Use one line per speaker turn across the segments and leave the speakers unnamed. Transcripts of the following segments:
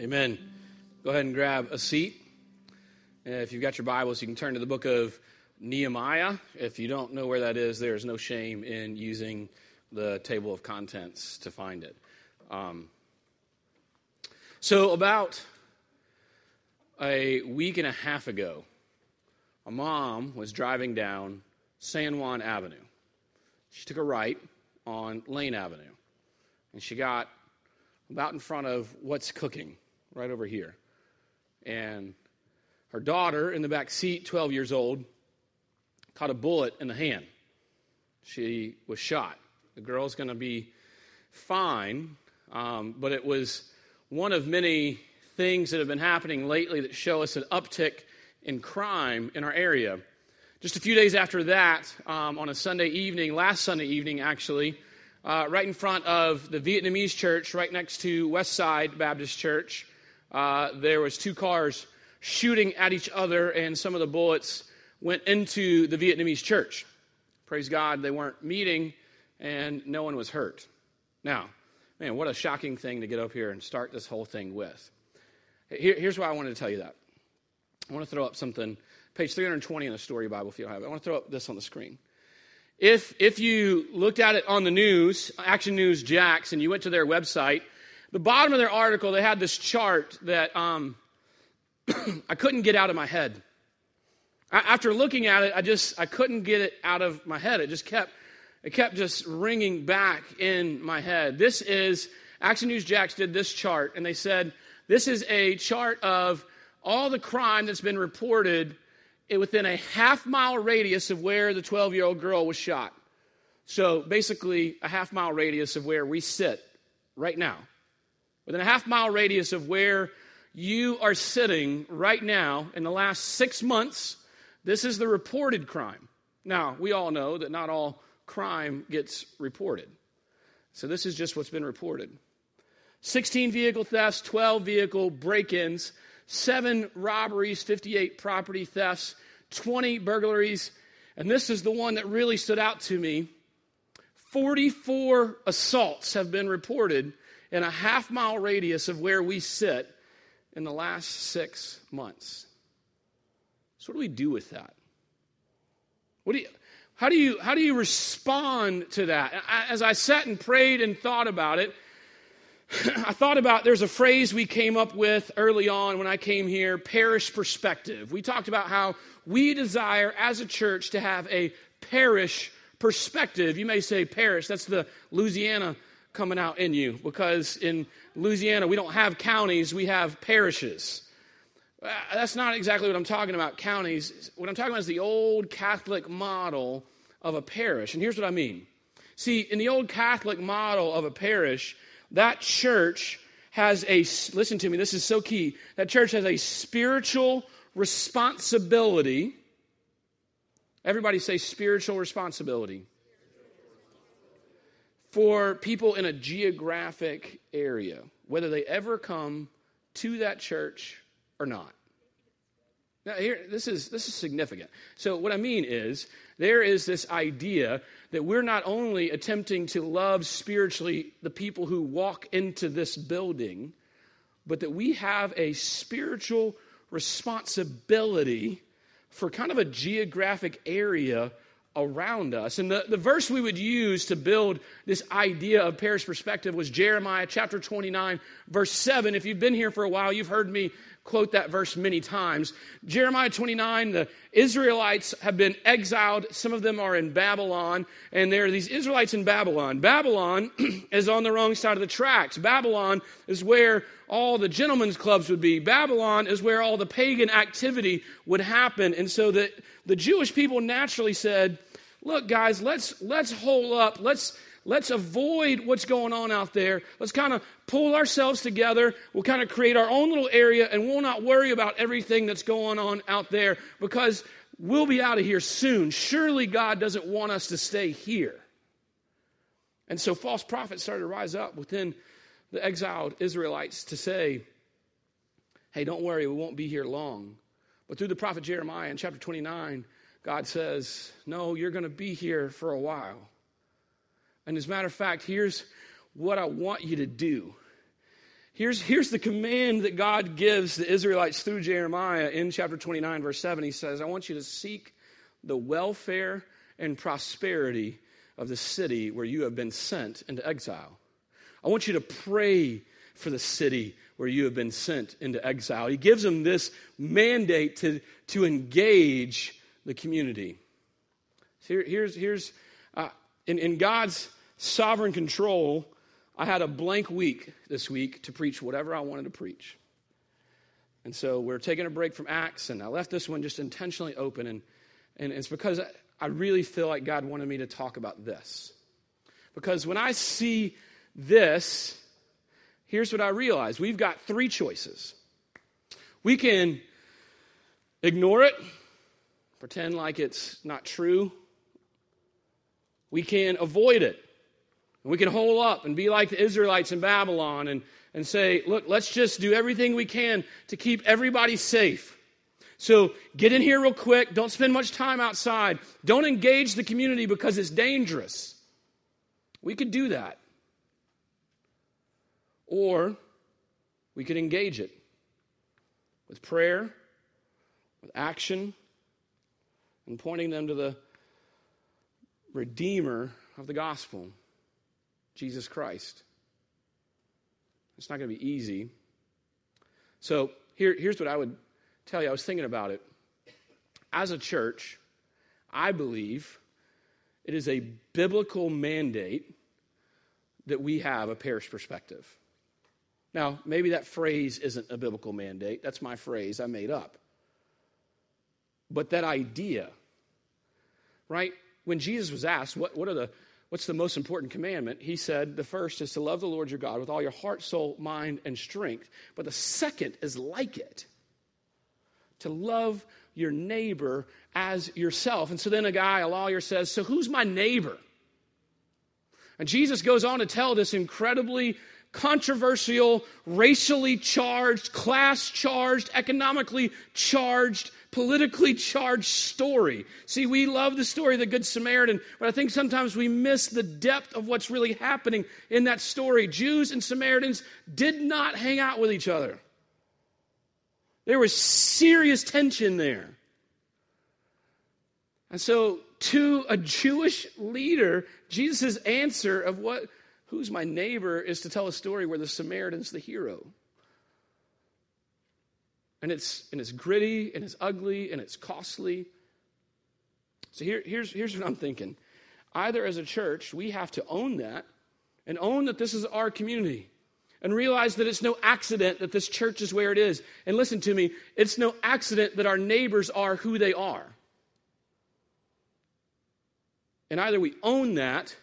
Amen. Go ahead and grab a seat. Uh, If you've got your Bibles, you can turn to the book of Nehemiah. If you don't know where that is, there is no shame in using the table of contents to find it. Um, so, about a week and a half ago, a mom was driving down San Juan Avenue. She took a right on Lane Avenue, and she got about in front of what's cooking right over here. And her daughter in the back seat, 12 years old, caught a bullet in the hand. She was shot. The girl's going to be fine, um, but it was one of many things that have been happening lately that show us an uptick in crime in our area. Just a few days after that, um, on a Sunday evening, last Sunday evening actually, uh, right in front of the Vietnamese church, right next to West Side Baptist Church, uh, there was two cars shooting at each other, and some of the bullets went into the Vietnamese church. Praise God, they weren't meeting, and no one was hurt. Now, man, what a shocking thing to get up here and start this whole thing with. Here, here's why I wanted to tell you that. I want to throw up something, page 320 in the Story Bible, if you don't have it. I want to throw up this on the screen. If, if you looked at it on the news, Action News Jax, and you went to their website, the bottom of their article, they had this chart that um, I couldn't get out of my head. After looking at it, I just I couldn't get it out of my head. It just kept it kept just ringing back in my head. This is Action News Jax did this chart, and they said this is a chart of all the crime that's been reported within a half mile radius of where the 12 year old girl was shot. So basically, a half mile radius of where we sit right now. Within a half mile radius of where you are sitting right now in the last six months, this is the reported crime. Now, we all know that not all crime gets reported. So this is just what's been reported 16 vehicle thefts, 12 vehicle break ins, seven robberies, 58 property thefts, 20 burglaries, and this is the one that really stood out to me 44 assaults have been reported in a half mile radius of where we sit in the last six months. So, what do we do with that? What do you, how, do you, how do you respond to that? As I sat and prayed and thought about it, I thought about there's a phrase we came up with early on when I came here parish perspective. We talked about how we desire as a church to have a parish perspective. You may say parish, that's the Louisiana coming out in you because in Louisiana we don't have counties, we have parishes. Uh, that's not exactly what I'm talking about, counties. What I'm talking about is the old Catholic model of a parish. And here's what I mean. See, in the old Catholic model of a parish, that church has a, listen to me, this is so key. That church has a spiritual responsibility. Everybody say spiritual responsibility. For people in a geographic area, whether they ever come to that church or not. Now, here, this is, this is significant. So, what I mean is, there is this idea that we're not only attempting to love spiritually the people who walk into this building, but that we have a spiritual responsibility for kind of a geographic area around us. And the, the verse we would use to build this idea of parish perspective was Jeremiah chapter 29, verse 7. If you've been here for a while, you've heard me quote that verse many times. Jeremiah 29, the Israelites have been exiled. Some of them are in Babylon, and there are these Israelites in Babylon. Babylon is on the wrong side of the tracks. Babylon is where all the gentlemen's clubs would be. Babylon is where all the pagan activity would happen. And so the, the Jewish people naturally said, look, guys, let's, let's hold up. Let's, Let's avoid what's going on out there. Let's kind of pull ourselves together. We'll kind of create our own little area and we'll not worry about everything that's going on out there because we'll be out of here soon. Surely God doesn't want us to stay here. And so false prophets started to rise up within the exiled Israelites to say, hey, don't worry, we won't be here long. But through the prophet Jeremiah in chapter 29, God says, no, you're going to be here for a while. And as a matter of fact, here's what I want you to do. Here's, here's the command that God gives the Israelites through Jeremiah in chapter 29, verse 7. He says, I want you to seek the welfare and prosperity of the city where you have been sent into exile. I want you to pray for the city where you have been sent into exile. He gives them this mandate to, to engage the community. Here, here's here's uh, in, in God's sovereign control, I had a blank week this week to preach whatever I wanted to preach. And so we're taking a break from Acts, and I left this one just intentionally open. And, and it's because I really feel like God wanted me to talk about this. Because when I see this, here's what I realize we've got three choices. We can ignore it, pretend like it's not true. We can avoid it. We can hole up and be like the Israelites in Babylon and, and say, look, let's just do everything we can to keep everybody safe. So get in here real quick. Don't spend much time outside. Don't engage the community because it's dangerous. We could do that. Or we could engage it with prayer, with action, and pointing them to the Redeemer of the gospel. Jesus Christ. It's not going to be easy. So here, here's what I would tell you. I was thinking about it. As a church, I believe it is a biblical mandate that we have a parish perspective. Now, maybe that phrase isn't a biblical mandate. That's my phrase I made up. But that idea, right? When Jesus was asked, what, what are the What's the most important commandment? He said the first is to love the Lord your God with all your heart, soul, mind, and strength. But the second is like it to love your neighbor as yourself. And so then a guy, a lawyer, says, So who's my neighbor? And Jesus goes on to tell this incredibly controversial, racially charged, class charged, economically charged politically charged story. See, we love the story of the Good Samaritan, but I think sometimes we miss the depth of what's really happening in that story. Jews and Samaritans did not hang out with each other, there was serious tension there. And so, to a Jewish leader, Jesus' answer of what who's my neighbor is to tell a story where the Samaritan's the hero. And it's, and it's gritty and it's ugly and it's costly. So here, here's, here's what I'm thinking. Either as a church, we have to own that and own that this is our community and realize that it's no accident that this church is where it is. And listen to me, it's no accident that our neighbors are who they are. And either we own that,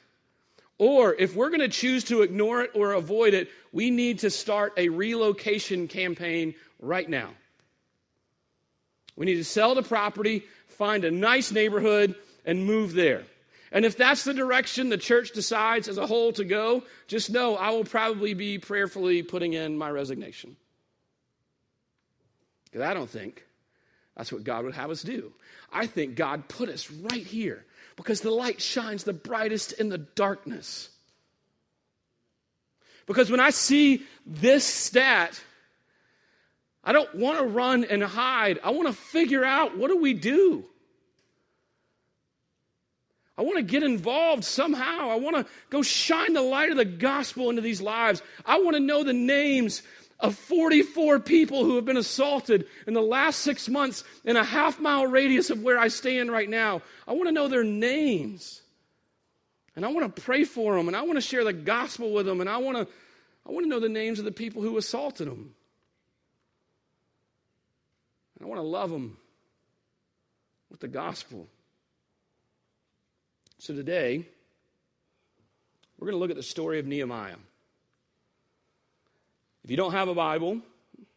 or if we're going to choose to ignore it or avoid it, we need to start a relocation campaign right now. We need to sell the property, find a nice neighborhood, and move there. And if that's the direction the church decides as a whole to go, just know I will probably be prayerfully putting in my resignation. Because I don't think that's what God would have us do. I think God put us right here because the light shines the brightest in the darkness. Because when I see this stat, I don't want to run and hide. I want to figure out what do we do? I want to get involved somehow. I want to go shine the light of the gospel into these lives. I want to know the names of 44 people who have been assaulted in the last six months in a half mile radius of where I stand right now. I want to know their names. And I want to pray for them and I want to share the gospel with them and I want to I want to know the names of the people who assaulted them. And I want to love them with the gospel. So today, we're going to look at the story of Nehemiah. If you don't have a Bible,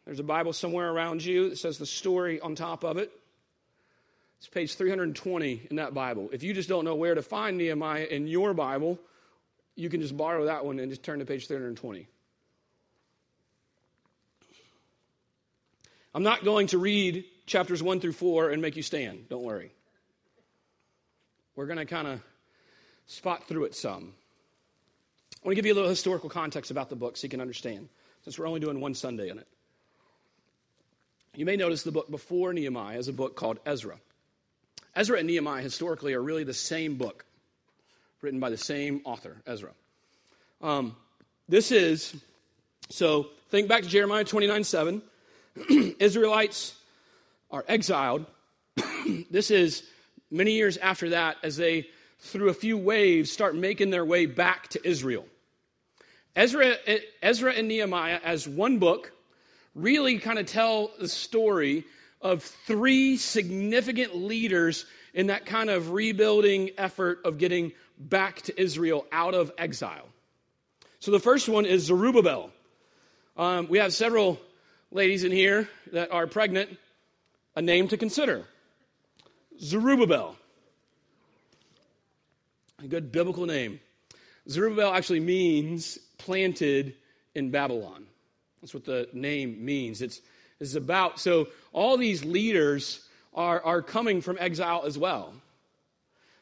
there's a Bible somewhere around you that says the story on top of it. It's page 320 in that Bible. If you just don't know where to find Nehemiah in your Bible, you can just borrow that one and just turn to page 320. I'm not going to read chapters 1 through 4 and make you stand. Don't worry. We're going to kind of spot through it some. I want to give you a little historical context about the book so you can understand. Since we're only doing one Sunday in it. You may notice the book before Nehemiah is a book called Ezra. Ezra and Nehemiah historically are really the same book, written by the same author, Ezra. Um, this is, so think back to Jeremiah 29 7. Israelites are exiled. this is many years after that as they, through a few waves, start making their way back to Israel. Ezra, Ezra and Nehemiah, as one book, really kind of tell the story of three significant leaders in that kind of rebuilding effort of getting back to Israel out of exile. So the first one is Zerubbabel. Um, we have several ladies in here that are pregnant. A name to consider Zerubbabel. A good biblical name. Zerubbabel actually means planted in Babylon. That's what the name means. It's, it's about, so all these leaders are, are coming from exile as well.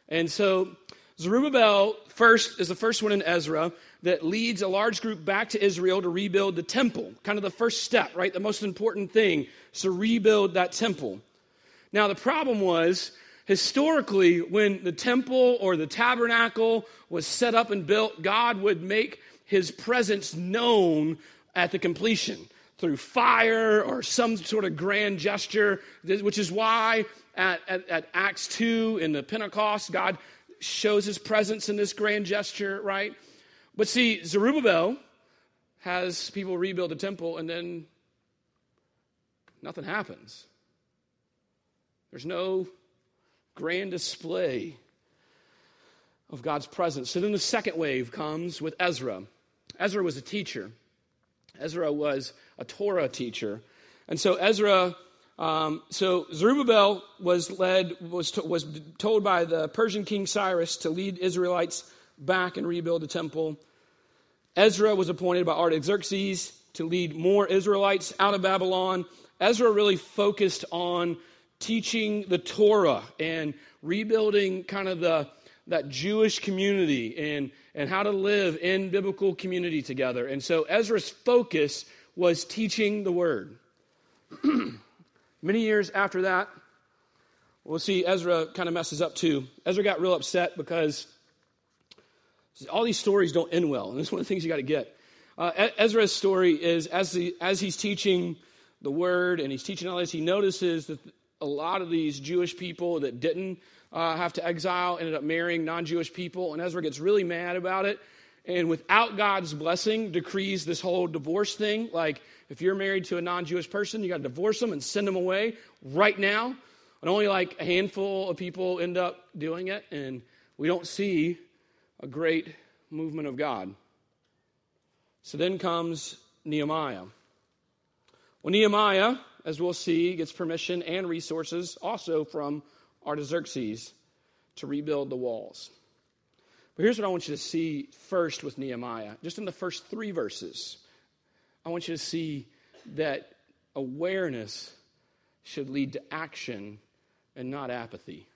And so Zerubbabel first is the first one in Ezra that leads a large group back to Israel to rebuild the temple. Kind of the first step, right? The most important thing is to rebuild that temple. Now, the problem was historically, when the temple or the tabernacle was set up and built, God would make his presence known at the completion through fire or some sort of grand gesture, which is why at, at, at, Acts 2 in the Pentecost, God shows his presence in this grand gesture, right? But see, Zerubbabel has people rebuild the temple and then nothing happens. There's no grand display of God's presence. So then the second wave comes with Ezra. Ezra was a teacher. Ezra was a Torah teacher. And so Ezra, um, so Zerubbabel was led, was, to, was told by the Persian king Cyrus to lead Israelites back and rebuild the temple. Ezra was appointed by Artaxerxes to lead more Israelites out of Babylon. Ezra really focused on teaching the Torah and rebuilding kind of the that Jewish community and, and how to live in biblical community together. And so Ezra's focus was teaching the word. Many years after that, we'll see Ezra kind of messes up too. Ezra got real upset because all these stories don't end well. And is one of the things you got to get. Uh, Ezra's story is as, the, as he's teaching the word and he's teaching all this, he notices that a lot of these Jewish people that didn't uh, have to exile ended up marrying non Jewish people. And Ezra gets really mad about it. And without God's blessing, decrees this whole divorce thing. Like, if you're married to a non Jewish person, you got to divorce them and send them away right now. And only like a handful of people end up doing it. And we don't see a great movement of God. So then comes Nehemiah. Well, Nehemiah, as we'll see, gets permission and resources also from Artaxerxes to rebuild the walls. But here's what I want you to see first with Nehemiah. Just in the first three verses, I want you to see that awareness should lead to action and not apathy.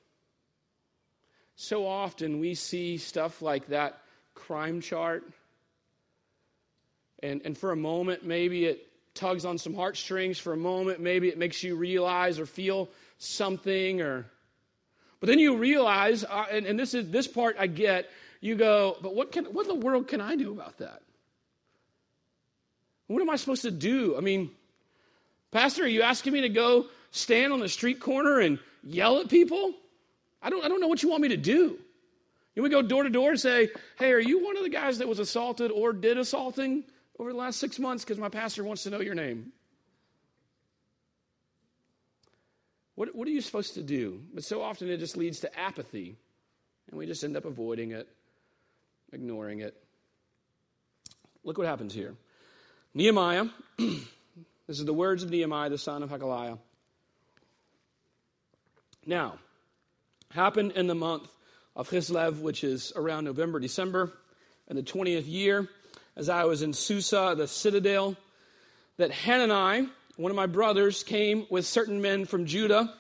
So often we see stuff like that crime chart, and, and for a moment, maybe it tugs on some heartstrings. For a moment, maybe it makes you realize or feel something, or but then you realize, uh, and, and this is this part I get. You go, but what can what in the world can I do about that? What am I supposed to do? I mean, Pastor, are you asking me to go stand on the street corner and yell at people? I don't, I don't know what you want me to do. You to go door to door and say, hey, are you one of the guys that was assaulted or did assaulting over the last six months? Because my pastor wants to know your name. What, what are you supposed to do? But so often it just leads to apathy, and we just end up avoiding it, ignoring it. Look what happens here. Nehemiah, this is the words of Nehemiah, the son of Hakaliah. Now, happened in the month of Kislev, which is around November, December, in the 20th year, as I was in Susa, the citadel, that Hanani, one of my brothers, came with certain men from Judah.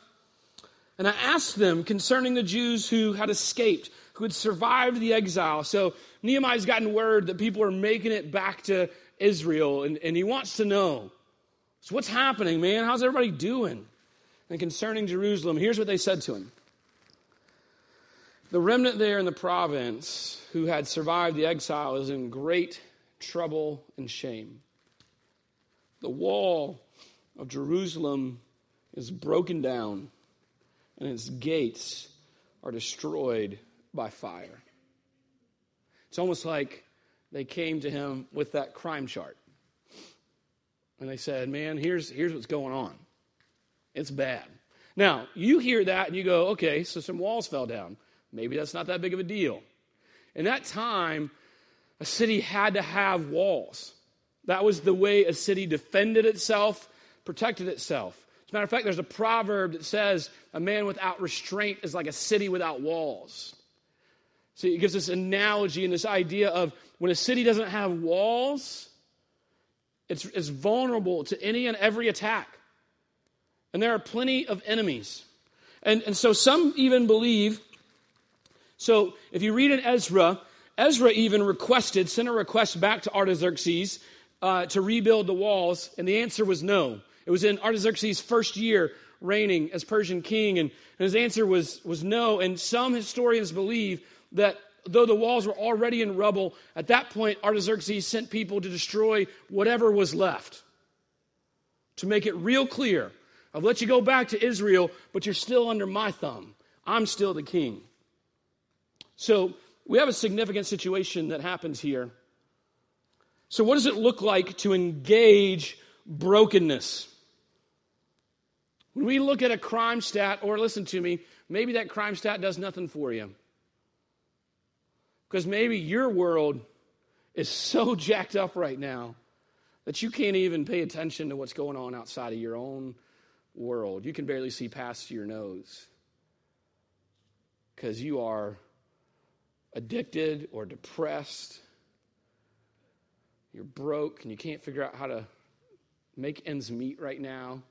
And I asked them concerning the Jews who had escaped, who had survived the exile. So Nehemiah's gotten word that people are making it back to Israel and, and he wants to know. So, what's happening, man? How's everybody doing? And concerning Jerusalem, here's what they said to him The remnant there in the province who had survived the exile is in great trouble and shame. The wall of Jerusalem is broken down, and its gates are destroyed by fire. It's almost like they came to him with that crime chart. And they said, Man, here's, here's what's going on. It's bad. Now, you hear that and you go, Okay, so some walls fell down. Maybe that's not that big of a deal. In that time, a city had to have walls. That was the way a city defended itself, protected itself. As a matter of fact, there's a proverb that says, A man without restraint is like a city without walls. So it gives this analogy and this idea of when a city doesn't have walls, it's, it's vulnerable to any and every attack. And there are plenty of enemies. And, and so some even believe. So if you read in Ezra, Ezra even requested, sent a request back to Artaxerxes uh, to rebuild the walls, and the answer was no. It was in Artaxerxes' first year reigning as Persian king, and, and his answer was, was no. And some historians believe that though the walls were already in rubble, at that point, Artaxerxes sent people to destroy whatever was left. To make it real clear, I've let you go back to Israel, but you're still under my thumb. I'm still the king. So we have a significant situation that happens here. So, what does it look like to engage brokenness? When we look at a crime stat, or listen to me, maybe that crime stat does nothing for you. Because maybe your world is so jacked up right now that you can't even pay attention to what's going on outside of your own world. You can barely see past your nose because you are addicted or depressed. You're broke and you can't figure out how to make ends meet right now.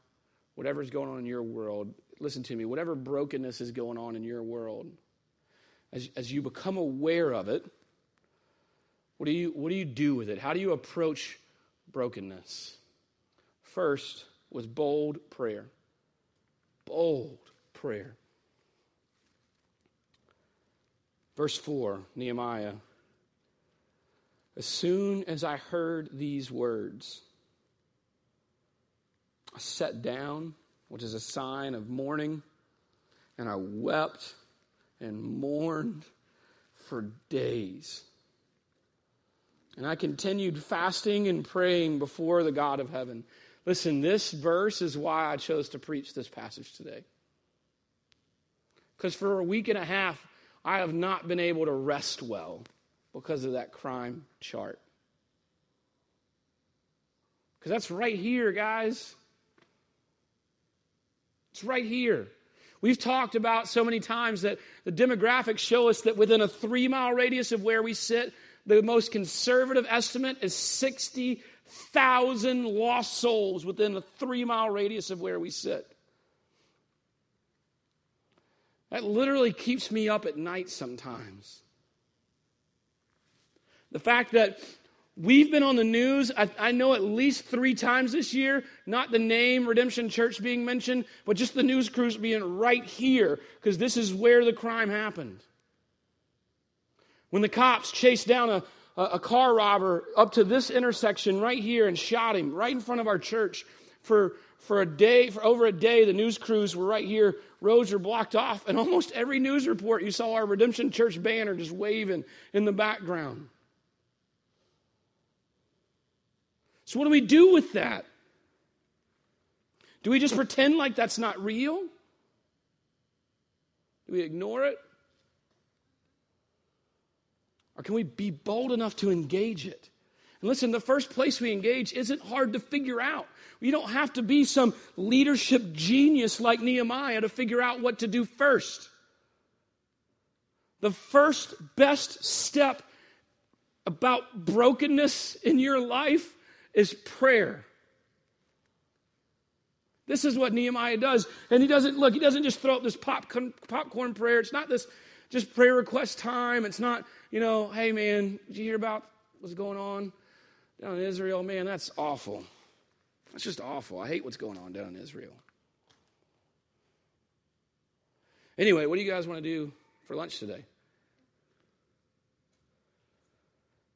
Whatever's going on in your world, listen to me, whatever brokenness is going on in your world as, as you become aware of it, what do, you, what do you do with it? How do you approach brokenness? First was bold prayer. Bold prayer. Verse 4, Nehemiah. As soon as I heard these words, I sat down, which is a sign of mourning, and I wept and mourned for days. And I continued fasting and praying before the God of heaven. Listen, this verse is why I chose to preach this passage today. Because for a week and a half, I have not been able to rest well because of that crime chart. Because that's right here, guys. It's right here. We've talked about so many times that the demographics show us that within a three mile radius of where we sit, the most conservative estimate is 60,000 lost souls within a three mile radius of where we sit. That literally keeps me up at night sometimes. The fact that We've been on the news, I, I, know at least three times this year, not the name Redemption Church being mentioned, but just the news crews being right here, because this is where the crime happened. When the cops chased down a, a, a car robber up to this intersection right here and shot him right in front of our church for, for a day, for over a day, the news crews were right here. Roads were blocked off, and almost every news report you saw our Redemption Church banner just waving in the background. So, what do we do with that? Do we just pretend like that's not real? Do we ignore it? Or can we be bold enough to engage it? And listen, the first place we engage isn't hard to figure out. You don't have to be some leadership genius like Nehemiah to figure out what to do first. The first best step about brokenness in your life is prayer. This is what Nehemiah does. And he doesn't, look, he doesn't just throw up this popcorn, popcorn prayer. It's not this just prayer request time. It's not, you know, hey man, did you hear about what's going on? Down in Israel, man, that's awful. That's just awful. I hate what's going on down in Israel. Anyway, what do you guys want to do for lunch today?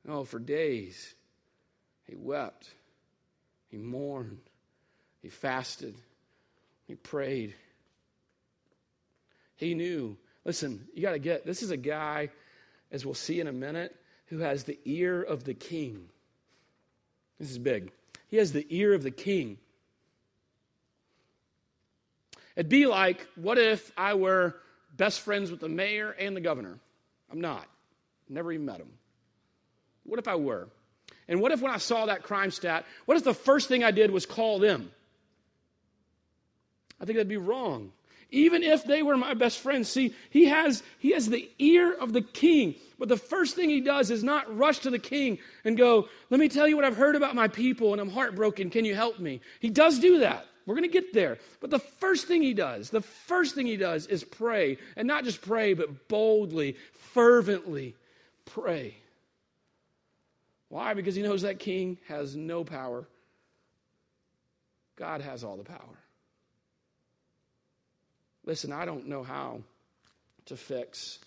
Oh, for days, he wept, he mourned, he fasted, he prayed. He knew. Listen, you got to get this is a guy, as we'll see in a minute, who has the ear of the king. This is big. He has the ear of the king. It'd be like, what if I were best friends with the mayor and the governor? I'm not. Never even met him. What if I were? And what if when I saw that crime stat, what if the first thing I did was call them? I think that'd be wrong. Even if they were my best friends. See, he has, he has the ear of the king. But the first thing he does is not rush to the king and go, Let me tell you what I've heard about my people and I'm heartbroken. Can you help me? He does do that. We're going to get there. But the first thing he does, the first thing he does is pray. And not just pray, but boldly, fervently pray. Why? Because he knows that king has no power. God has all the power. Listen, I don't know how to fix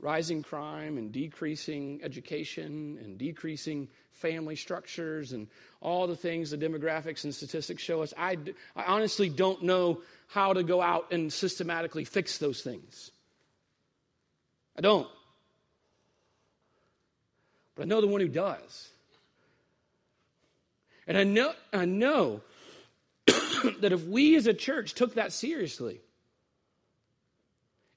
rising crime and decreasing education and decreasing family structures and all the things the demographics and statistics show us. I, I honestly don't know how to go out and systematically fix those things. I don't. But I know the one who does. And I know, I know that if we as a church took that seriously,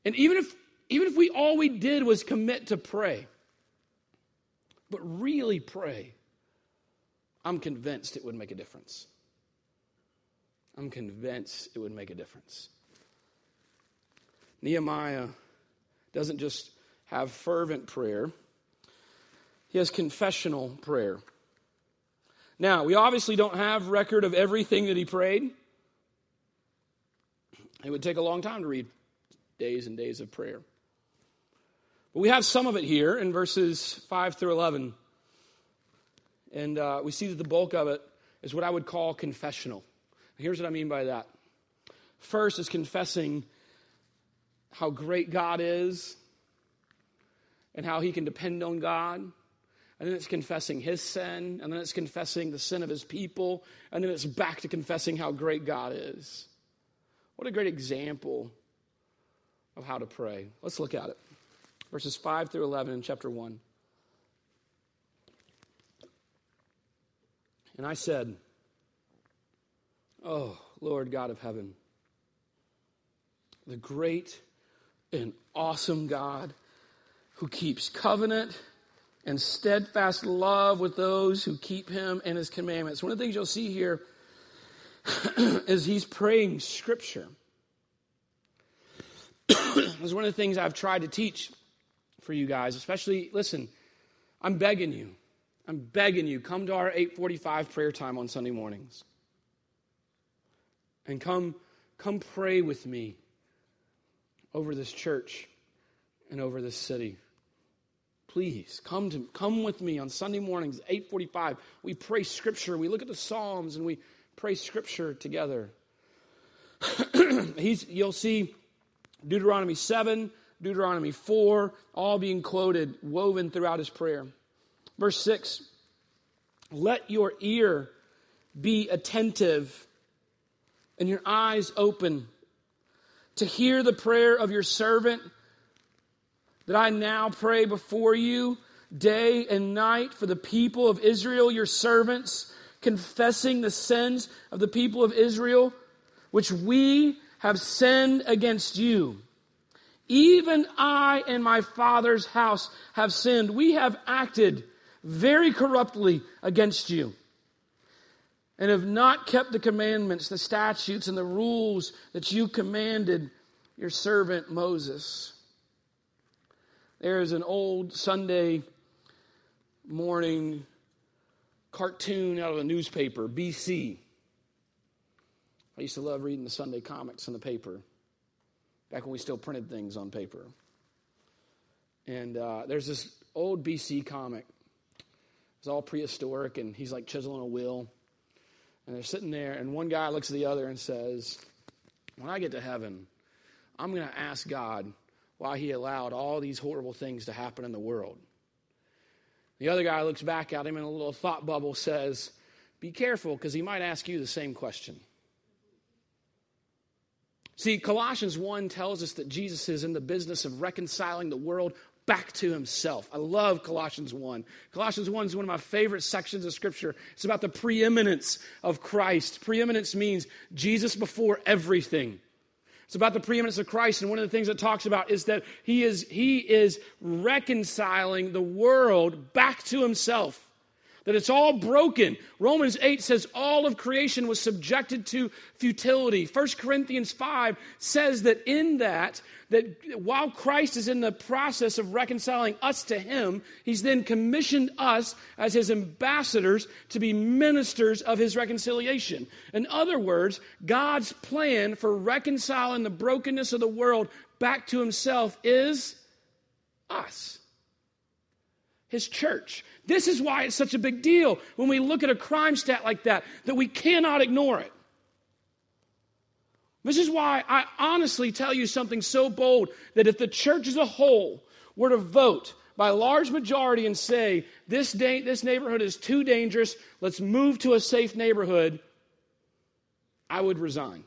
and even if even if we all we did was commit to pray, but really pray, I'm convinced it would make a difference. I'm convinced it would make a difference. Nehemiah doesn't just have fervent prayer, he has confessional prayer. Now, we obviously don't have record of everything that he prayed. It would take a long time to read days and days of prayer. But we have some of it here in verses 5 through 11. And uh, we see that the bulk of it is what I would call confessional. Here's what I mean by that. First is confessing how great God is and how he can depend on God. And then it's confessing his sin. And then it's confessing the sin of his people. And then it's back to confessing how great God is. What a great example of how to pray. Let's look at it. Verses 5 through 11 in chapter 1. And I said, Oh, Lord God of heaven, the great and awesome God who keeps covenant and steadfast love with those who keep him and his commandments. One of the things you'll see here is he's praying scripture. is one of the things I've tried to teach for you guys, especially, listen, I'm begging you. I'm begging you, come to our 845 prayer time on Sunday mornings. And come, come pray with me over this church and over this city. Please come to come with me on Sunday mornings, 845. We pray scripture. We look at the Psalms and we pray scripture together. He's, you'll see Deuteronomy 7, Deuteronomy 4, all being quoted, woven throughout his prayer. Verse 6 Let your ear be attentive and your eyes open to hear the prayer of your servant that I now pray before you day and night for the people of Israel, your servants, confessing the sins of the people of Israel, which we have sinned against you. Even I and my father's house have sinned. We have acted very corruptly against you and have not kept the commandments, the statutes, and the rules that you commanded your servant Moses. There is an old Sunday morning cartoon out of a newspaper, BC. I used to love reading the Sunday comics in the paper back when we still printed things on paper. And uh, there's this old BC comic It's all prehistoric, and he's like chiseling a wheel. And they're sitting there, and one guy looks at the other and says, When I get to heaven, I'm going to ask God why he allowed all these horrible things to happen in the world. The other guy looks back at him and a little thought bubble says, Be careful, because he might ask you the same question. See, Colossians 1 tells us that Jesus is in the business of reconciling the world back to himself. I love Colossians 1. Colossians 1 is one of my favorite sections of Scripture. It's about the preeminence of Christ. Preeminence means Jesus before everything. It's about the preeminence of Christ, and one of the things it talks about is that he is, he is reconciling the world back to himself that it's all broken. Romans 8 says all of creation was subjected to futility. 1 Corinthians 5 says that in that, that while Christ is in the process of reconciling us to him, he's then commissioned us as his ambassadors to be ministers of his reconciliation. In other words, God's plan for reconciling the brokenness of the world back to himself is us his church. This is why it's such a big deal when we look at a crime stat like that, that we cannot ignore it. This is why I honestly tell you something so bold that if the church as a whole were to vote by a large majority and say, this, da- this neighborhood is too dangerous, let's move to a safe neighborhood, I would resign.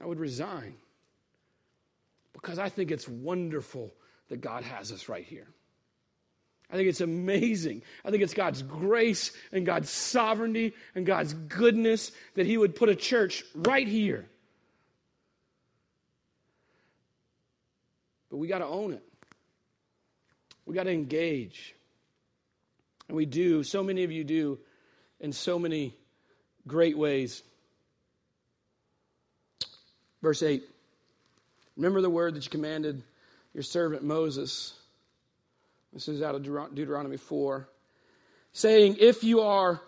I would resign because I think it's wonderful that God has us right here. I think it's amazing. I think it's God's grace and God's sovereignty and God's goodness that He would put a church right here. But we got to own it. We got to engage. And we do, so many of you do, in so many great ways. Verse 8 Remember the word that you commanded your servant Moses. This is out of Deuteronomy 4. Saying, If you are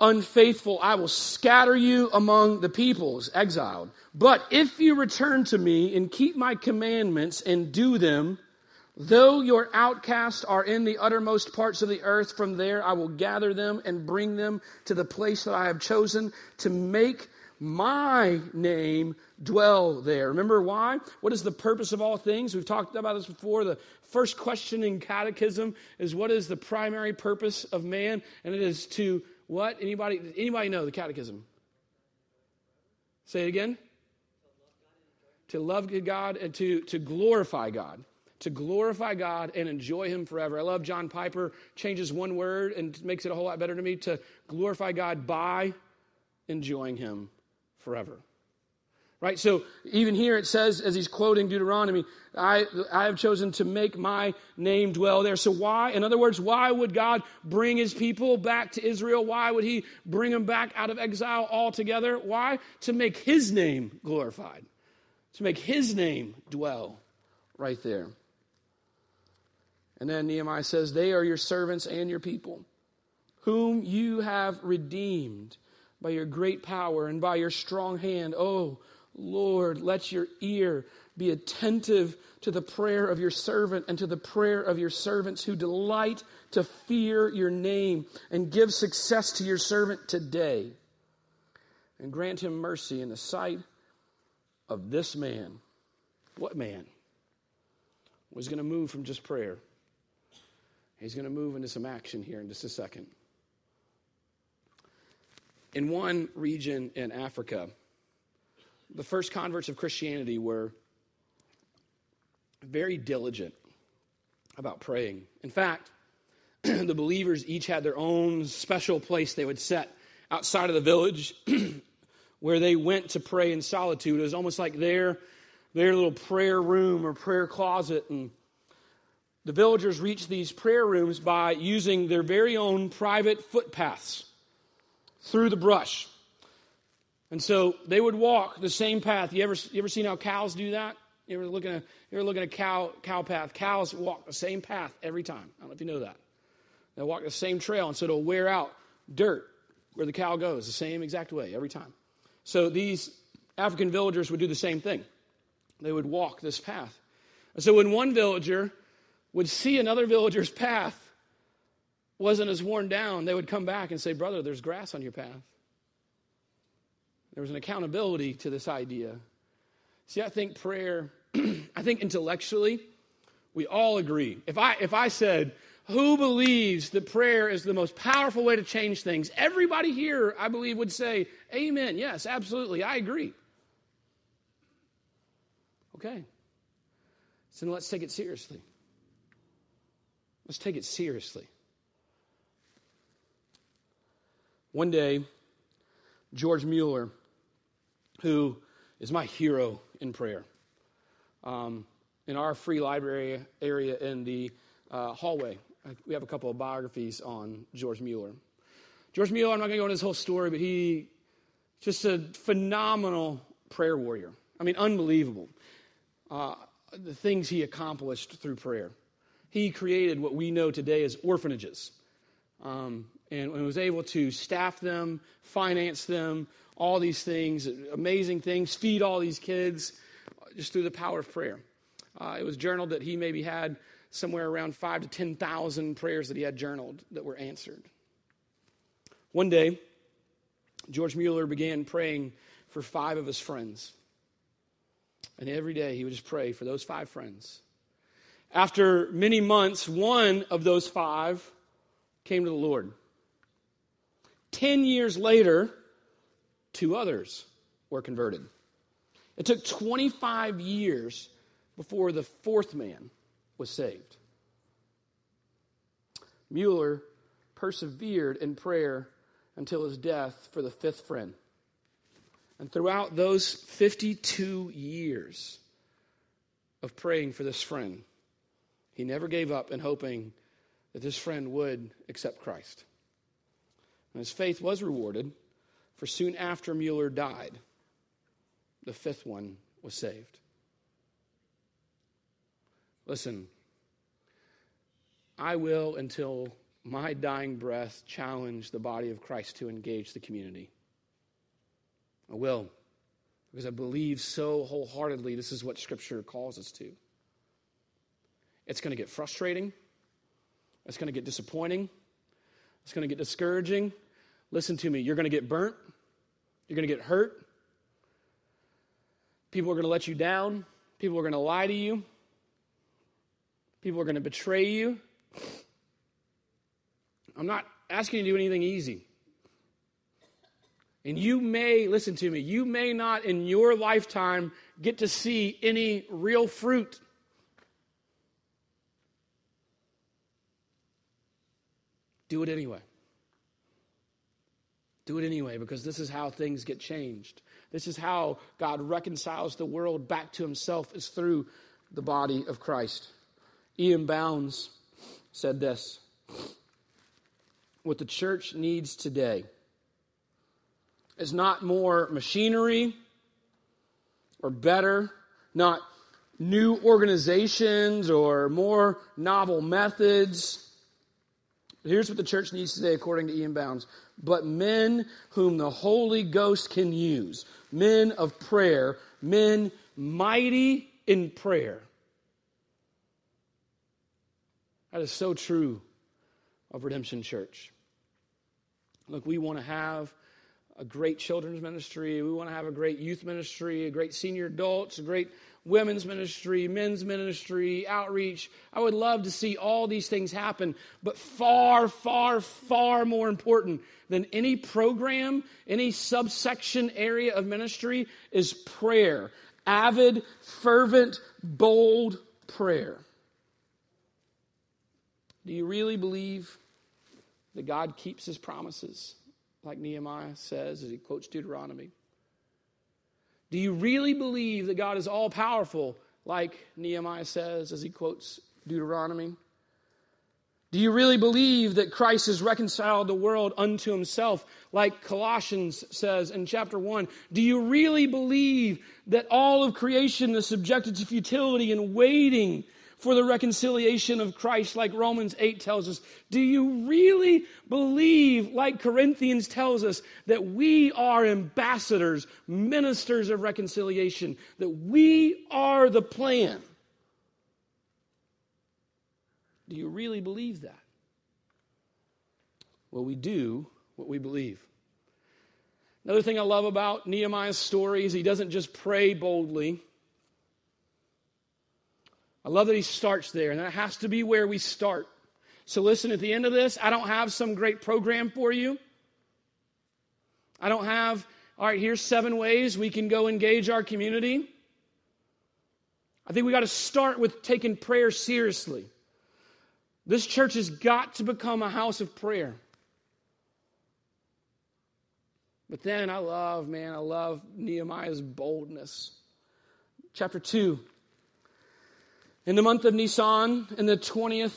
unfaithful, I will scatter you among the peoples, exiled. But if you return to me and keep my commandments and do them, though your outcasts are in the uttermost parts of the earth, from there I will gather them and bring them to the place that I have chosen to make my name dwell there. Remember why? What is the purpose of all things? We've talked about this before. The first question in catechism is what is the primary purpose of man? And it is to what? Anybody anybody know the catechism? Say it again. To love God and to, to glorify God. To glorify God and enjoy Him forever. I love John Piper changes one word and makes it a whole lot better to me to glorify God by enjoying Him forever. Right? So even here it says, as he's quoting Deuteronomy, I, I have chosen to make my name dwell there. So why? In other words, why would God bring his people back to Israel? Why would he bring them back out of exile altogether? Why? To make his name glorified. To make his name dwell right there. And then Nehemiah says, They are your servants and your people, whom you have redeemed by your great power and by your strong hand. Oh, Lord, let your ear be attentive to the prayer of your servant and to the prayer of your servants who delight to fear your name and give success to your servant today. And grant him mercy in the sight of this man. What man? Was going to move from just prayer. He's going to move into some action here in just a second in one region in Africa, the first converts of Christianity were very diligent about praying. In fact, the believers each had their own special place they would set outside of the village where they went to pray in solitude. It was almost like their, their little prayer room or prayer closet. And the villagers reached these prayer rooms by using their very own private footpaths through the brush. And so they would walk the same path. You ever, you ever seen how cows do that? You ever look at a, you ever look at a cow, cow path? Cows walk the same path every time. I don't know if you know that. They'll walk the same trail, and so it'll wear out dirt where the cow goes the same exact way every time. So these African villagers would do the same thing. They would walk this path. And so when one villager would see another villager's path wasn't as worn down, they would come back and say, Brother, there's grass on your path. There was an accountability to this idea. See, I think prayer, I think intellectually, we all agree. If I, if I said, who believes that prayer is the most powerful way to change things? Everybody here, I believe, would say, Amen. Yes, absolutely. I agree. Okay. So let's take it seriously. Let's take it seriously. One day, George Mueller, who is my hero in prayer, um, in our free library area in the uh, hallway, we have a couple of biographies on George Mueller. George Mueller, I'm not going to go into his whole story, but he just a phenomenal prayer warrior. I mean, unbelievable. Uh, the things he accomplished through prayer. He created what we know today as orphanages. Um, and, was able to staff them, finance them, all these things, amazing things, feed all these kids just through the power of prayer. Uh, it was journaled that he maybe had somewhere around five to 10,000 prayers that he had journaled that were answered. One day, George Mueller began praying for five of his friends. And every day he would just pray for those five friends. After many months, one of those five came to the Lord. Ten years later, two others were converted. It took 25 years before the fourth man was saved. Mueller persevered in prayer until his death for the fifth friend. And throughout those 52 years of praying for this friend, he never gave up in hoping that this friend would accept Christ. And his faith was rewarded, for soon after Mueller died, the fifth one was saved. Listen, I will, until my dying breath, challenge the body of Christ to engage the community. I will, because I believe so wholeheartedly this is what Scripture calls us to. It's going to get frustrating. It's going to get disappointing. It's going to get discouraging. Listen to me. You're going to get burnt. You're going to get hurt. People are going to let you down. People are going to lie to you. People are going to betray you. I'm not asking you to do anything easy. And you may, listen to me, you may not in your lifetime get to see any real fruit. Do it anyway. Do it anyway because this is how things get changed. This is how God reconciles the world back to himself is through the body of Christ. E.M. Bounds said this What the church needs today is not more machinery or better, not new organizations or more novel methods. Here's what the church needs today, according to E.M. Bounds. But men whom the Holy Ghost can use, men of prayer, men mighty in prayer. That is so true of Redemption Church. Look, we want to have a great children's ministry. We want to have a great youth ministry, a great senior adults, a great women's ministry, men's ministry, outreach. I would love to see all these things happen, but far, far, far more important than any program, any subsection area of ministry is prayer. Avid, fervent, bold prayer. Do you really believe that God keeps his promises, like Nehemiah says as he quotes Deuteronomy? Do you really believe that God is all powerful, like Nehemiah says as he quotes Deuteronomy? Do you really believe that Christ has reconciled the world unto himself, like Colossians says in chapter 1? Do you really believe that all of creation is subjected to futility and waiting for the reconciliation of Christ, like Romans 8 tells us? Do you really believe, like Corinthians tells us, that we are ambassadors, ministers of reconciliation, that we are the plan? Do you really believe that? Well, we do what we believe. Another thing I love about Nehemiah's story is he doesn't just pray boldly. I love that he starts there, and that has to be where we start. So, listen, at the end of this, I don't have some great program for you. I don't have, all right, here's seven ways we can go engage our community. I think we got to start with taking prayer seriously. This church has got to become a house of prayer. But then I love, man, I love Nehemiah's boldness. Chapter 2. In the month of Nisan, in the 20th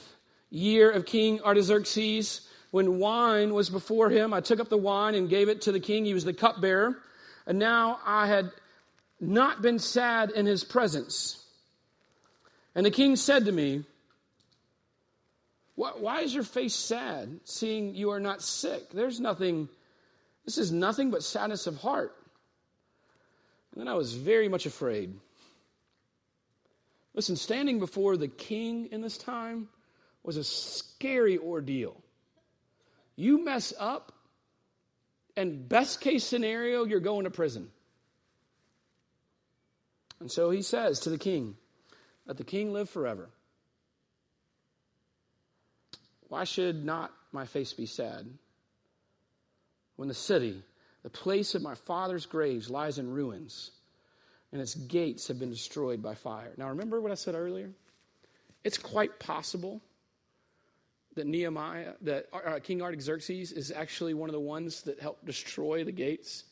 year of King Artaxerxes, when wine was before him, I took up the wine and gave it to the king. He was the cupbearer. And now I had not been sad in his presence. And the king said to me, Why is your face sad, seeing you are not sick? There's nothing, this is nothing but sadness of heart. And then I was very much afraid. Listen, standing before the king in this time was a scary ordeal. You mess up, and best case scenario, you're going to prison. And so he says to the king, Let the king live forever. Why should not my face be sad when the city, the place of my father's graves, lies in ruins and its gates have been destroyed by fire? Now, remember what I said earlier? It's quite possible that Nehemiah, that uh, King Artaxerxes is actually one of the ones that helped destroy the gates?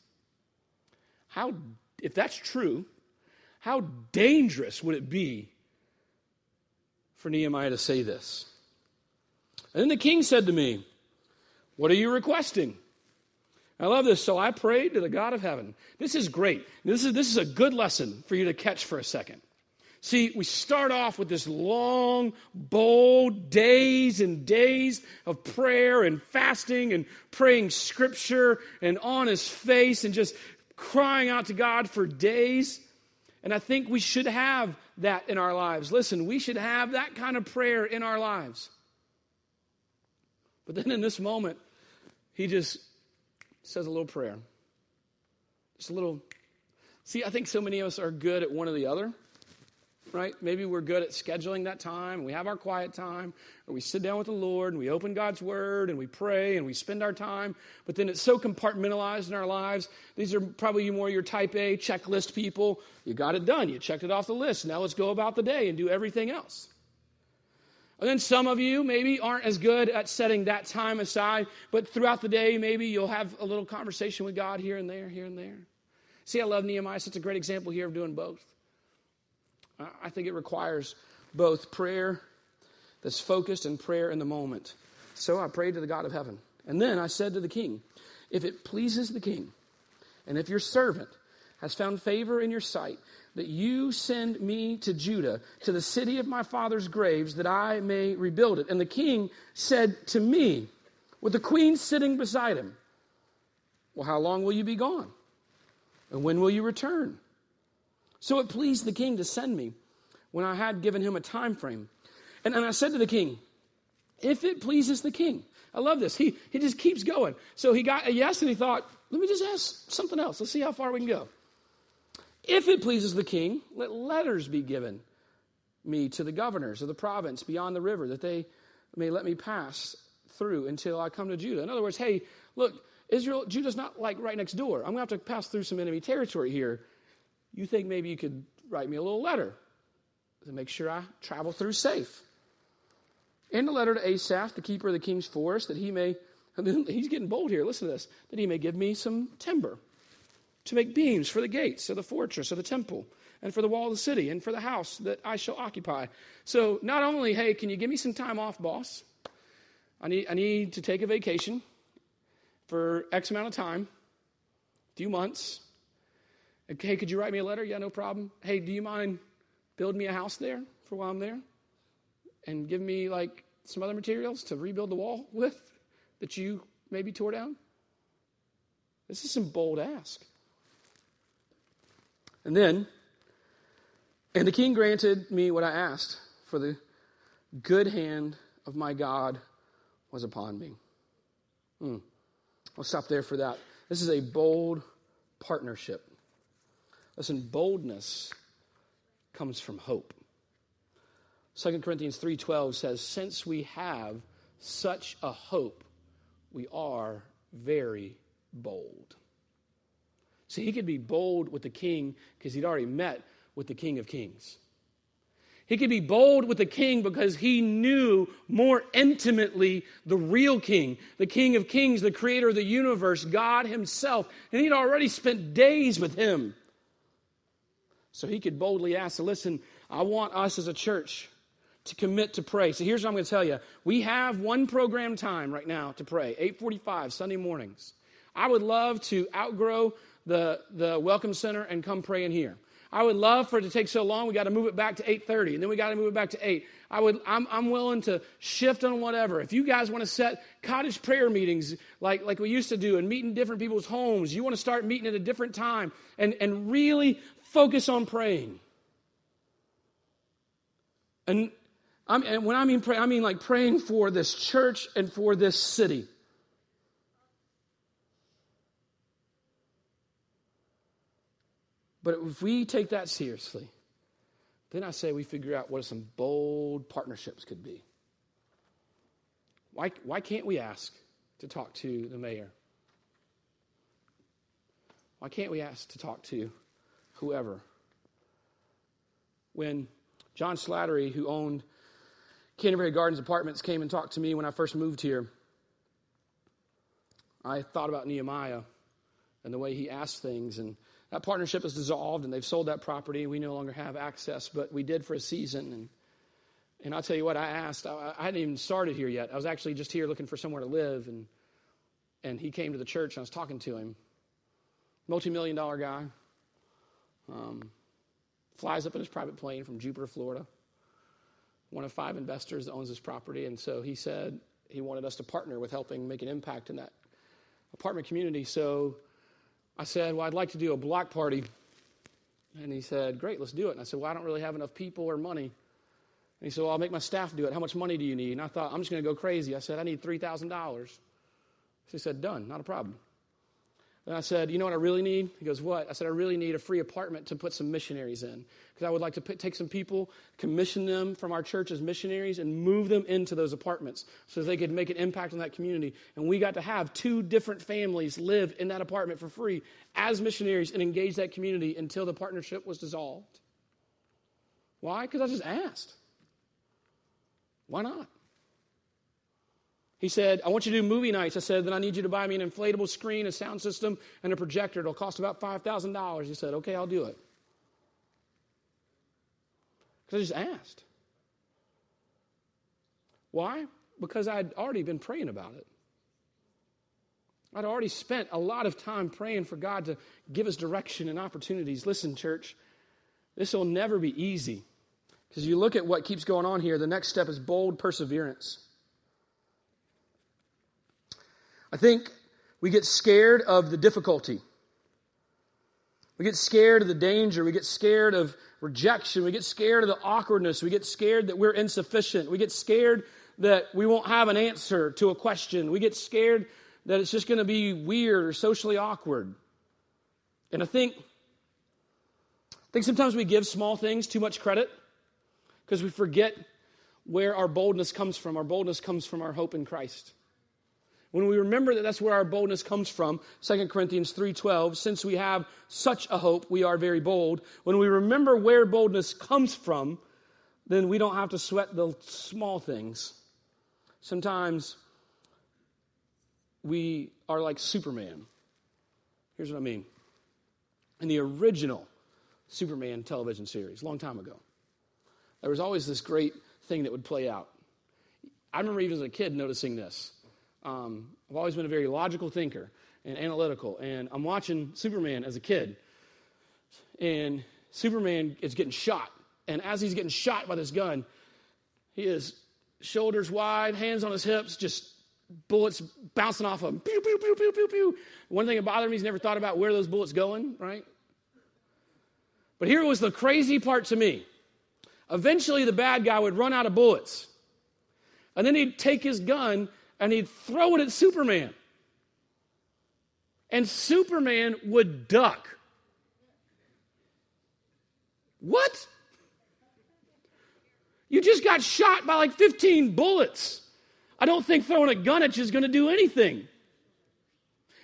How, if that's true, how dangerous would it be for Nehemiah to say this? And then the king said to me, What are you requesting? I love this. So I prayed to the God of heaven. This is great. This is, this is a good lesson for you to catch for a second. See, we start off with this long, bold days and days of prayer and fasting and praying scripture and on his face and just crying out to God for days. And I think we should have that in our lives. Listen, we should have that kind of prayer in our lives. But then in this moment, he just says a little prayer. Just a little. See, I think so many of us are good at one or the other right? Maybe we're good at scheduling that time. We have our quiet time, or we sit down with the Lord and we open God's Word and we pray and we spend our time. But then it's so compartmentalized in our lives. These are probably more your type A checklist people. You got it done, you checked it off the list. Now let's go about the day and do everything else. And then some of you maybe aren't as good at setting that time aside, but throughout the day, maybe you'll have a little conversation with God here and there, here and there. See, I love Nehemiah. It's a great example here of doing both. I think it requires both prayer that's focused and prayer in the moment. So I prayed to the God of heaven. And then I said to the king, If it pleases the king, and if your servant has found favor in your sight, that you send me to Judah, to the city of my father's graves, that I may rebuild it. And the king said to me, with the queen sitting beside him, Well, how long will you be gone? And when will you return? So it pleased the king to send me when I had given him a time frame. And, and I said to the king, if it pleases the king. I love this. He, he just keeps going. So he got a yes and he thought, let me just ask something else. Let's see how far we can go. If it pleases the king, let letters be given me to the governors of the province beyond the river, that they may let me pass through until I come to Judah. In other words, hey, look, Israel, Judah's not like right next door. I'm going to have to pass through some enemy territory here you think maybe you could write me a little letter to make sure I travel through safe. In a letter to Asaph, the keeper of the king's forest, that he may, he's getting bold here, listen to this, that he may give me some timber to make beams for the gates of the fortress of the temple and for the wall of the city and for the house that I shall occupy. So not only, hey, can you give me some time off, boss? I need, I need to take a vacation for X amount of time, a few months. Hey, could you write me a letter? Yeah, no problem. Hey, do you mind building me a house there for while I'm there? And give me like some other materials to rebuild the wall with that you maybe tore down? This is some bold ask. And then, and the king granted me what I asked for the good hand of my God was upon me. Hmm. I'll stop there for that. This is a bold partnership. Listen, boldness comes from hope. 2 Corinthians 3:12 says, "Since we have such a hope, we are very bold." See, he could be bold with the king because he'd already met with the King of Kings. He could be bold with the king because he knew more intimately the real king, the King of Kings, the creator of the universe, God Himself. And he'd already spent days with him. So he could boldly ask, Listen, I want us as a church to commit to pray. So here's what I'm going to tell you. We have one program time right now to pray, 845 Sunday mornings. I would love to outgrow the, the welcome center and come pray in here. I would love for it to take so long. We got to move it back to 8:30, and then we got to move it back to 8. I would, I'm, I'm willing to shift on whatever. If you guys want to set cottage prayer meetings like, like we used to do and meet in different people's homes, you want to start meeting at a different time and, and really focus on praying. And, I'm, and when I mean pray, I mean like praying for this church and for this city. But if we take that seriously, then I say we figure out what some bold partnerships could be. Why, why can't we ask to talk to the mayor? Why can't we ask to talk to whoever? When John Slattery, who owned Canterbury Gardens Apartments, came and talked to me when I first moved here, I thought about Nehemiah and the way he asked things and that partnership is dissolved and they've sold that property. We no longer have access, but we did for a season. And, and I'll tell you what, I asked, I, I hadn't even started here yet. I was actually just here looking for somewhere to live. And, and he came to the church and I was talking to him. Multi million dollar guy. Um, flies up in his private plane from Jupiter, Florida. One of five investors that owns this property. And so he said he wanted us to partner with helping make an impact in that apartment community. So I said, Well, I'd like to do a block party. And he said, Great, let's do it. And I said, Well, I don't really have enough people or money. And he said, Well, I'll make my staff do it. How much money do you need? And I thought, I'm just going to go crazy. I said, I need $3,000. So he said, Done, not a problem. And I said, You know what I really need? He goes, What? I said, I really need a free apartment to put some missionaries in. Because I would like to take some people, commission them from our church as missionaries, and move them into those apartments so they could make an impact on that community. And we got to have two different families live in that apartment for free as missionaries and engage that community until the partnership was dissolved. Why? Because I just asked. Why not? He said, I want you to do movie nights. I said, then I need you to buy me an inflatable screen, a sound system, and a projector. It'll cost about $5,000. He said, okay, I'll do it. Because I just asked. Why? Because I'd already been praying about it. I'd already spent a lot of time praying for God to give us direction and opportunities. Listen, church, this will never be easy. Because you look at what keeps going on here, the next step is bold perseverance. I think we get scared of the difficulty. We get scared of the danger. We get scared of rejection. We get scared of the awkwardness. We get scared that we're insufficient. We get scared that we won't have an answer to a question. We get scared that it's just going to be weird or socially awkward. And I think, I think sometimes we give small things too much credit because we forget where our boldness comes from. Our boldness comes from our hope in Christ. When we remember that that's where our boldness comes from, 2 Corinthians 3:12, since we have such a hope, we are very bold. When we remember where boldness comes from, then we don't have to sweat the small things. Sometimes we are like Superman. Here's what I mean. In the original Superman television series, long time ago, there was always this great thing that would play out. I remember even as a kid noticing this. Um, I've always been a very logical thinker and analytical, and I'm watching Superman as a kid, and Superman is getting shot, and as he's getting shot by this gun, he is shoulders wide, hands on his hips, just bullets bouncing off of him. Pew, pew, pew, pew, pew, pew. One thing that bothered me, he's never thought about where those bullets going, right? But here was the crazy part to me. Eventually, the bad guy would run out of bullets. And then he'd take his gun and he'd throw it at Superman. And Superman would duck. What? You just got shot by like 15 bullets. I don't think throwing a gun at you is going to do anything.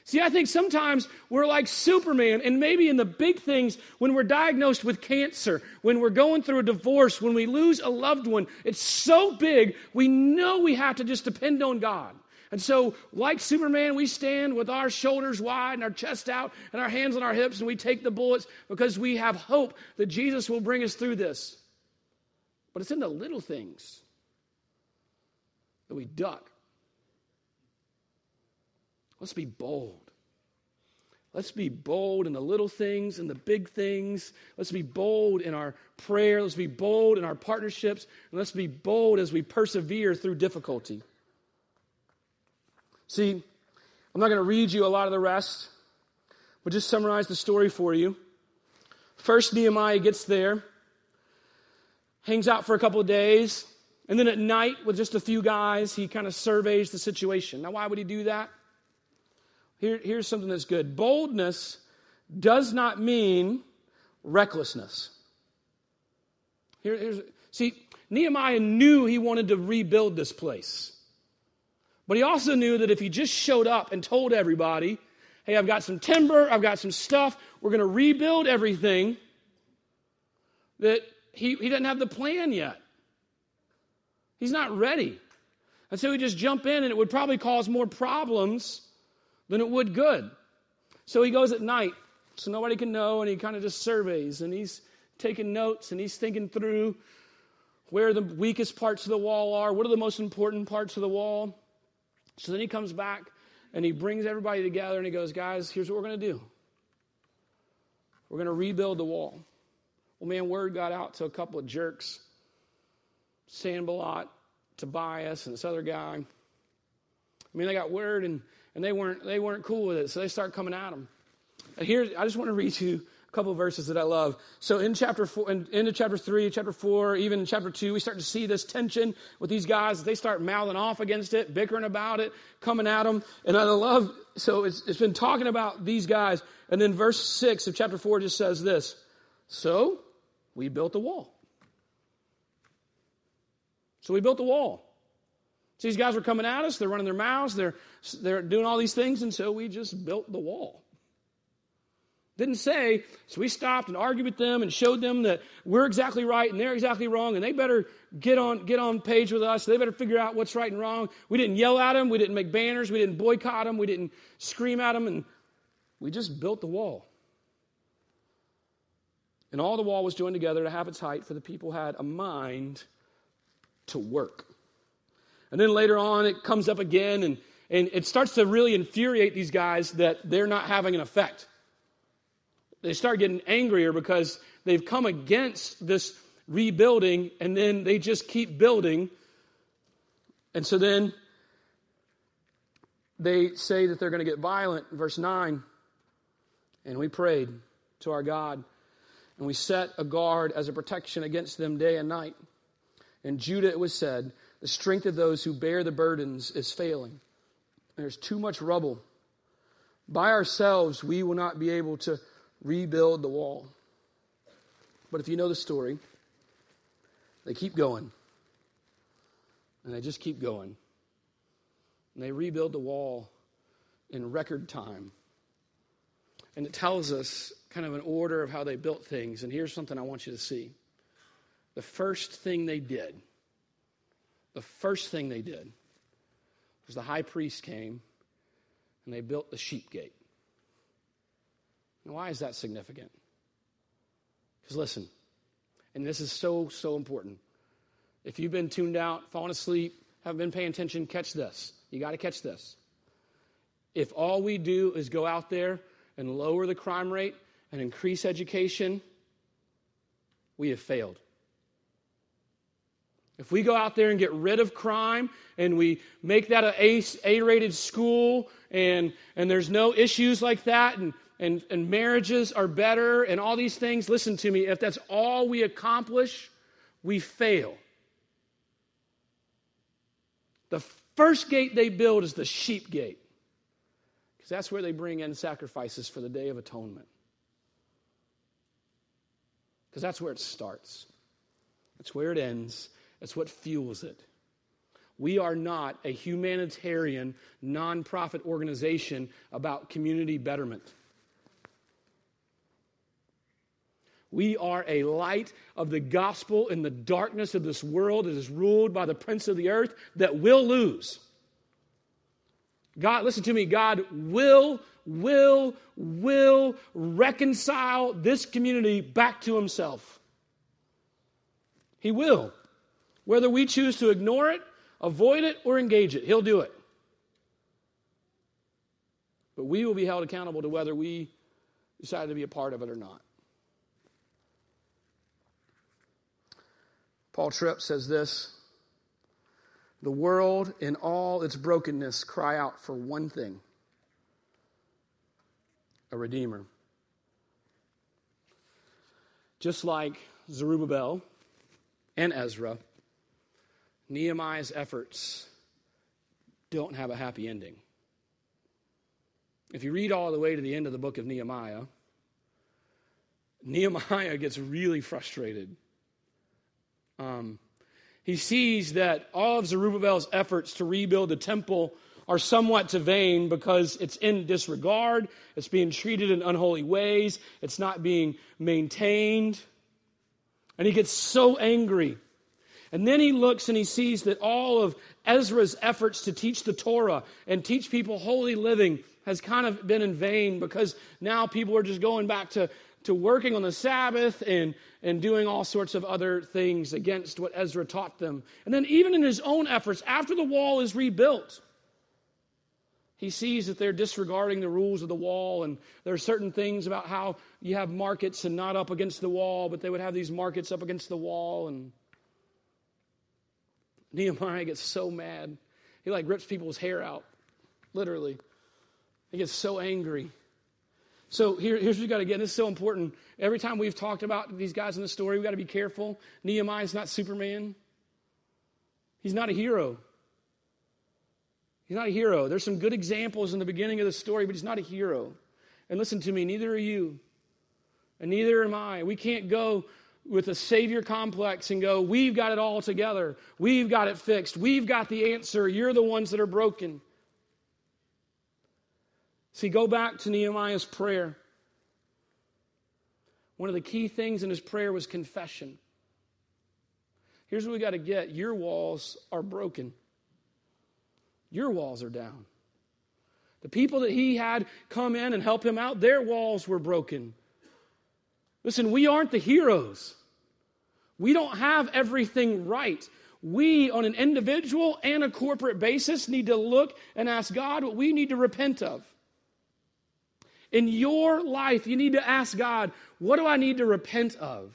See, I think sometimes we're like Superman, and maybe in the big things, when we're diagnosed with cancer, when we're going through a divorce, when we lose a loved one, it's so big, we know we have to just depend on God. And so, like Superman, we stand with our shoulders wide and our chest out and our hands on our hips, and we take the bullets because we have hope that Jesus will bring us through this. But it's in the little things that we duck. Let's be bold. Let's be bold in the little things and the big things. Let's be bold in our prayer. Let's be bold in our partnerships. And let's be bold as we persevere through difficulty. See, I'm not going to read you a lot of the rest, but just summarize the story for you. First, Nehemiah gets there, hangs out for a couple of days, and then at night, with just a few guys, he kind of surveys the situation. Now, why would he do that? Here, here's something that's good boldness does not mean recklessness. Here, here's, see, Nehemiah knew he wanted to rebuild this place. But he also knew that if he just showed up and told everybody, hey, I've got some timber, I've got some stuff, we're going to rebuild everything, that he, he doesn't have the plan yet. He's not ready. And so he just jump in, and it would probably cause more problems than it would good. So he goes at night so nobody can know, and he kind of just surveys, and he's taking notes, and he's thinking through where the weakest parts of the wall are, what are the most important parts of the wall. So then he comes back and he brings everybody together and he goes, Guys, here's what we're going to do. We're going to rebuild the wall. Well, man, word got out to a couple of jerks Sanballat, Tobias, and this other guy. I mean, they got word and, and they, weren't, they weren't cool with it, so they start coming at him. And here, I just want to read you a couple verses that I love. So in chapter four, in, into chapter three, chapter four, even in chapter two, we start to see this tension with these guys. They start mouthing off against it, bickering about it, coming at them. And I love, so it's, it's been talking about these guys. And then verse six of chapter four just says this. So we built the wall. So we built the wall. So these guys were coming at us, they're running their mouths, they're, they're doing all these things, and so we just built the wall. Didn't say, so we stopped and argued with them and showed them that we're exactly right and they're exactly wrong, and they better get on, get on page with us. They better figure out what's right and wrong. We didn't yell at them, we didn't make banners, we didn't boycott them, we didn't scream at them, and we just built the wall. And all the wall was joined together to have its height, for the people had a mind to work. And then later on, it comes up again, and, and it starts to really infuriate these guys that they're not having an effect they start getting angrier because they've come against this rebuilding and then they just keep building. And so then they say that they're going to get violent. Verse 9. And we prayed to our God, and we set a guard as a protection against them day and night. In Judah it was said, The strength of those who bear the burdens is failing. There's too much rubble. By ourselves, we will not be able to rebuild the wall. But if you know the story, they keep going. And they just keep going. And they rebuild the wall in record time. And it tells us kind of an order of how they built things. And here's something I want you to see. The first thing they did, the first thing they did was the high priest came and they built the sheep gate. And why is that significant? Because listen, and this is so, so important. If you've been tuned out, fallen asleep, haven't been paying attention, catch this. You got to catch this. If all we do is go out there and lower the crime rate and increase education, we have failed. If we go out there and get rid of crime and we make that an A rated school and, and there's no issues like that and and, and marriages are better and all these things, listen to me, if that's all we accomplish, we fail. The first gate they build is the sheep gate, because that's where they bring in sacrifices for the Day of Atonement. Because that's where it starts, that's where it ends, that's what fuels it. We are not a humanitarian, nonprofit organization about community betterment. We are a light of the gospel in the darkness of this world that is ruled by the prince of the earth that will lose. God, listen to me, God will, will, will reconcile this community back to himself. He will. Whether we choose to ignore it, avoid it, or engage it, he'll do it. But we will be held accountable to whether we decide to be a part of it or not. Paul Tripp says this The world, in all its brokenness, cry out for one thing a redeemer. Just like Zerubbabel and Ezra, Nehemiah's efforts don't have a happy ending. If you read all the way to the end of the book of Nehemiah, Nehemiah gets really frustrated um, he sees that all of Zerubbabel's efforts to rebuild the temple are somewhat to vain because it's in disregard, it's being treated in unholy ways, it's not being maintained. And he gets so angry. And then he looks and he sees that all of Ezra's efforts to teach the Torah and teach people holy living has kind of been in vain because now people are just going back to to working on the Sabbath and, and doing all sorts of other things against what Ezra taught them. And then, even in his own efforts, after the wall is rebuilt, he sees that they're disregarding the rules of the wall, and there are certain things about how you have markets and not up against the wall, but they would have these markets up against the wall. And Nehemiah gets so mad. He like rips people's hair out, literally. He gets so angry. So here, here's what you got to get. This is so important. Every time we've talked about these guys in the story, we got to be careful. Nehemiah is not Superman. He's not a hero. He's not a hero. There's some good examples in the beginning of the story, but he's not a hero. And listen to me, neither are you. And neither am I. We can't go with a savior complex and go, we've got it all together. We've got it fixed. We've got the answer. You're the ones that are broken. See, go back to Nehemiah's prayer. One of the key things in his prayer was confession. Here's what we got to get your walls are broken, your walls are down. The people that he had come in and help him out, their walls were broken. Listen, we aren't the heroes. We don't have everything right. We, on an individual and a corporate basis, need to look and ask God what we need to repent of. In your life, you need to ask God, what do I need to repent of?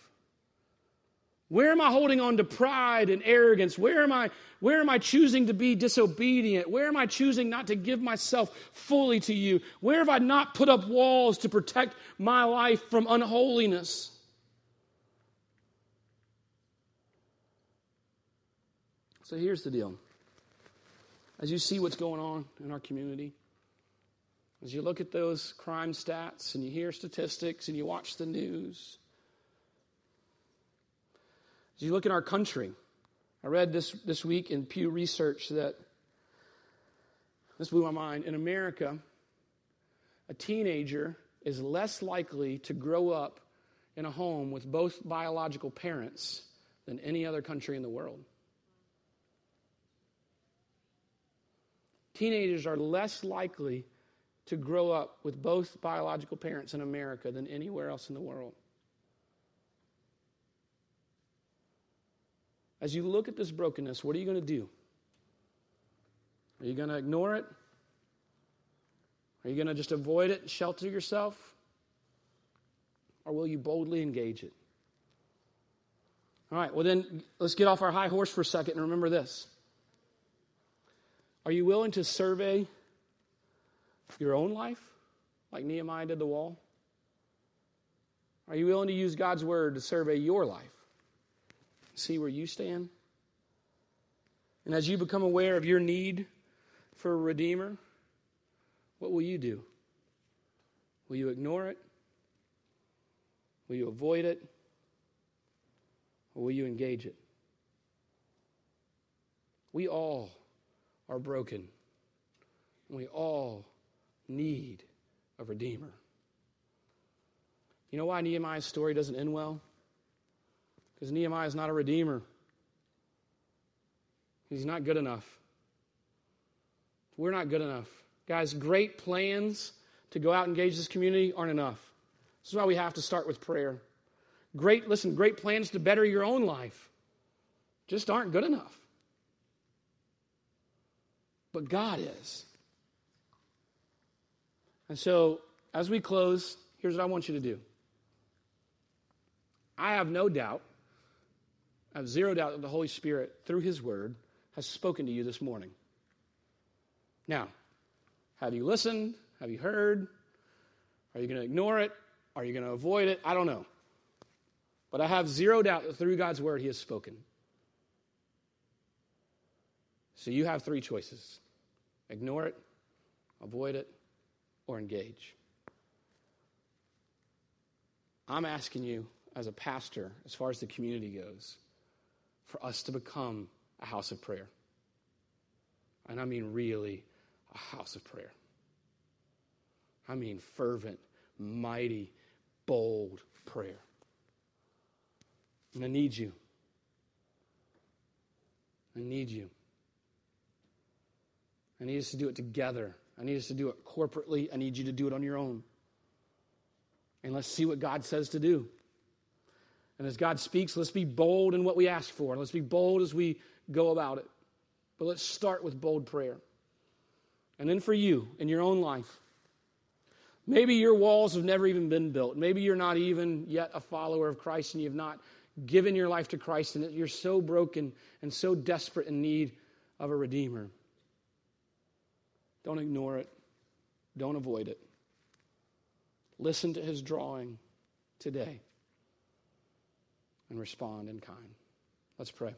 Where am I holding on to pride and arrogance? Where am I where am I choosing to be disobedient? Where am I choosing not to give myself fully to you? Where have I not put up walls to protect my life from unholiness? So here's the deal. As you see what's going on in our community, as you look at those crime stats and you hear statistics and you watch the news, as you look at our country, I read this, this week in Pew Research that this blew my mind. In America, a teenager is less likely to grow up in a home with both biological parents than any other country in the world. Teenagers are less likely to grow up with both biological parents in America than anywhere else in the world. As you look at this brokenness, what are you going to do? Are you going to ignore it? Are you going to just avoid it and shelter yourself? Or will you boldly engage it? All right, well, then let's get off our high horse for a second and remember this. Are you willing to survey your own life, like Nehemiah did the wall? Are you willing to use God's word to survey your life? See where you stand? And as you become aware of your need for a Redeemer, what will you do? Will you ignore it? Will you avoid it? Or will you engage it? We all are broken. And we all need a Redeemer. You know why Nehemiah's story doesn't end well? Because Nehemiah is not a Redeemer. He's not good enough. We're not good enough. Guys, great plans to go out and engage this community aren't enough. This is why we have to start with prayer. Great, listen, great plans to better your own life just aren't good enough. But God is. And so, as we close, here's what I want you to do. I have no doubt, I have zero doubt that the Holy Spirit, through His Word, has spoken to you this morning. Now, have you listened? Have you heard? Are you going to ignore it? Are you going to avoid it? I don't know. But I have zero doubt that through God's word, He has spoken. So you have three choices ignore it, avoid it, or engage. I'm asking you, as a pastor, as far as the community goes, for us to become a house of prayer. And I mean, really, a house of prayer. I mean, fervent, mighty, bold prayer. And I need you. I need you. I need us to do it together. I need us to do it corporately. I need you to do it on your own. And let's see what God says to do. And as God speaks, let's be bold in what we ask for. Let's be bold as we go about it. But let's start with bold prayer. And then for you in your own life, maybe your walls have never even been built. Maybe you're not even yet a follower of Christ and you've not given your life to Christ and you're so broken and so desperate in need of a Redeemer. Don't ignore it, don't avoid it. Listen to his drawing today and respond in kind. Let's pray.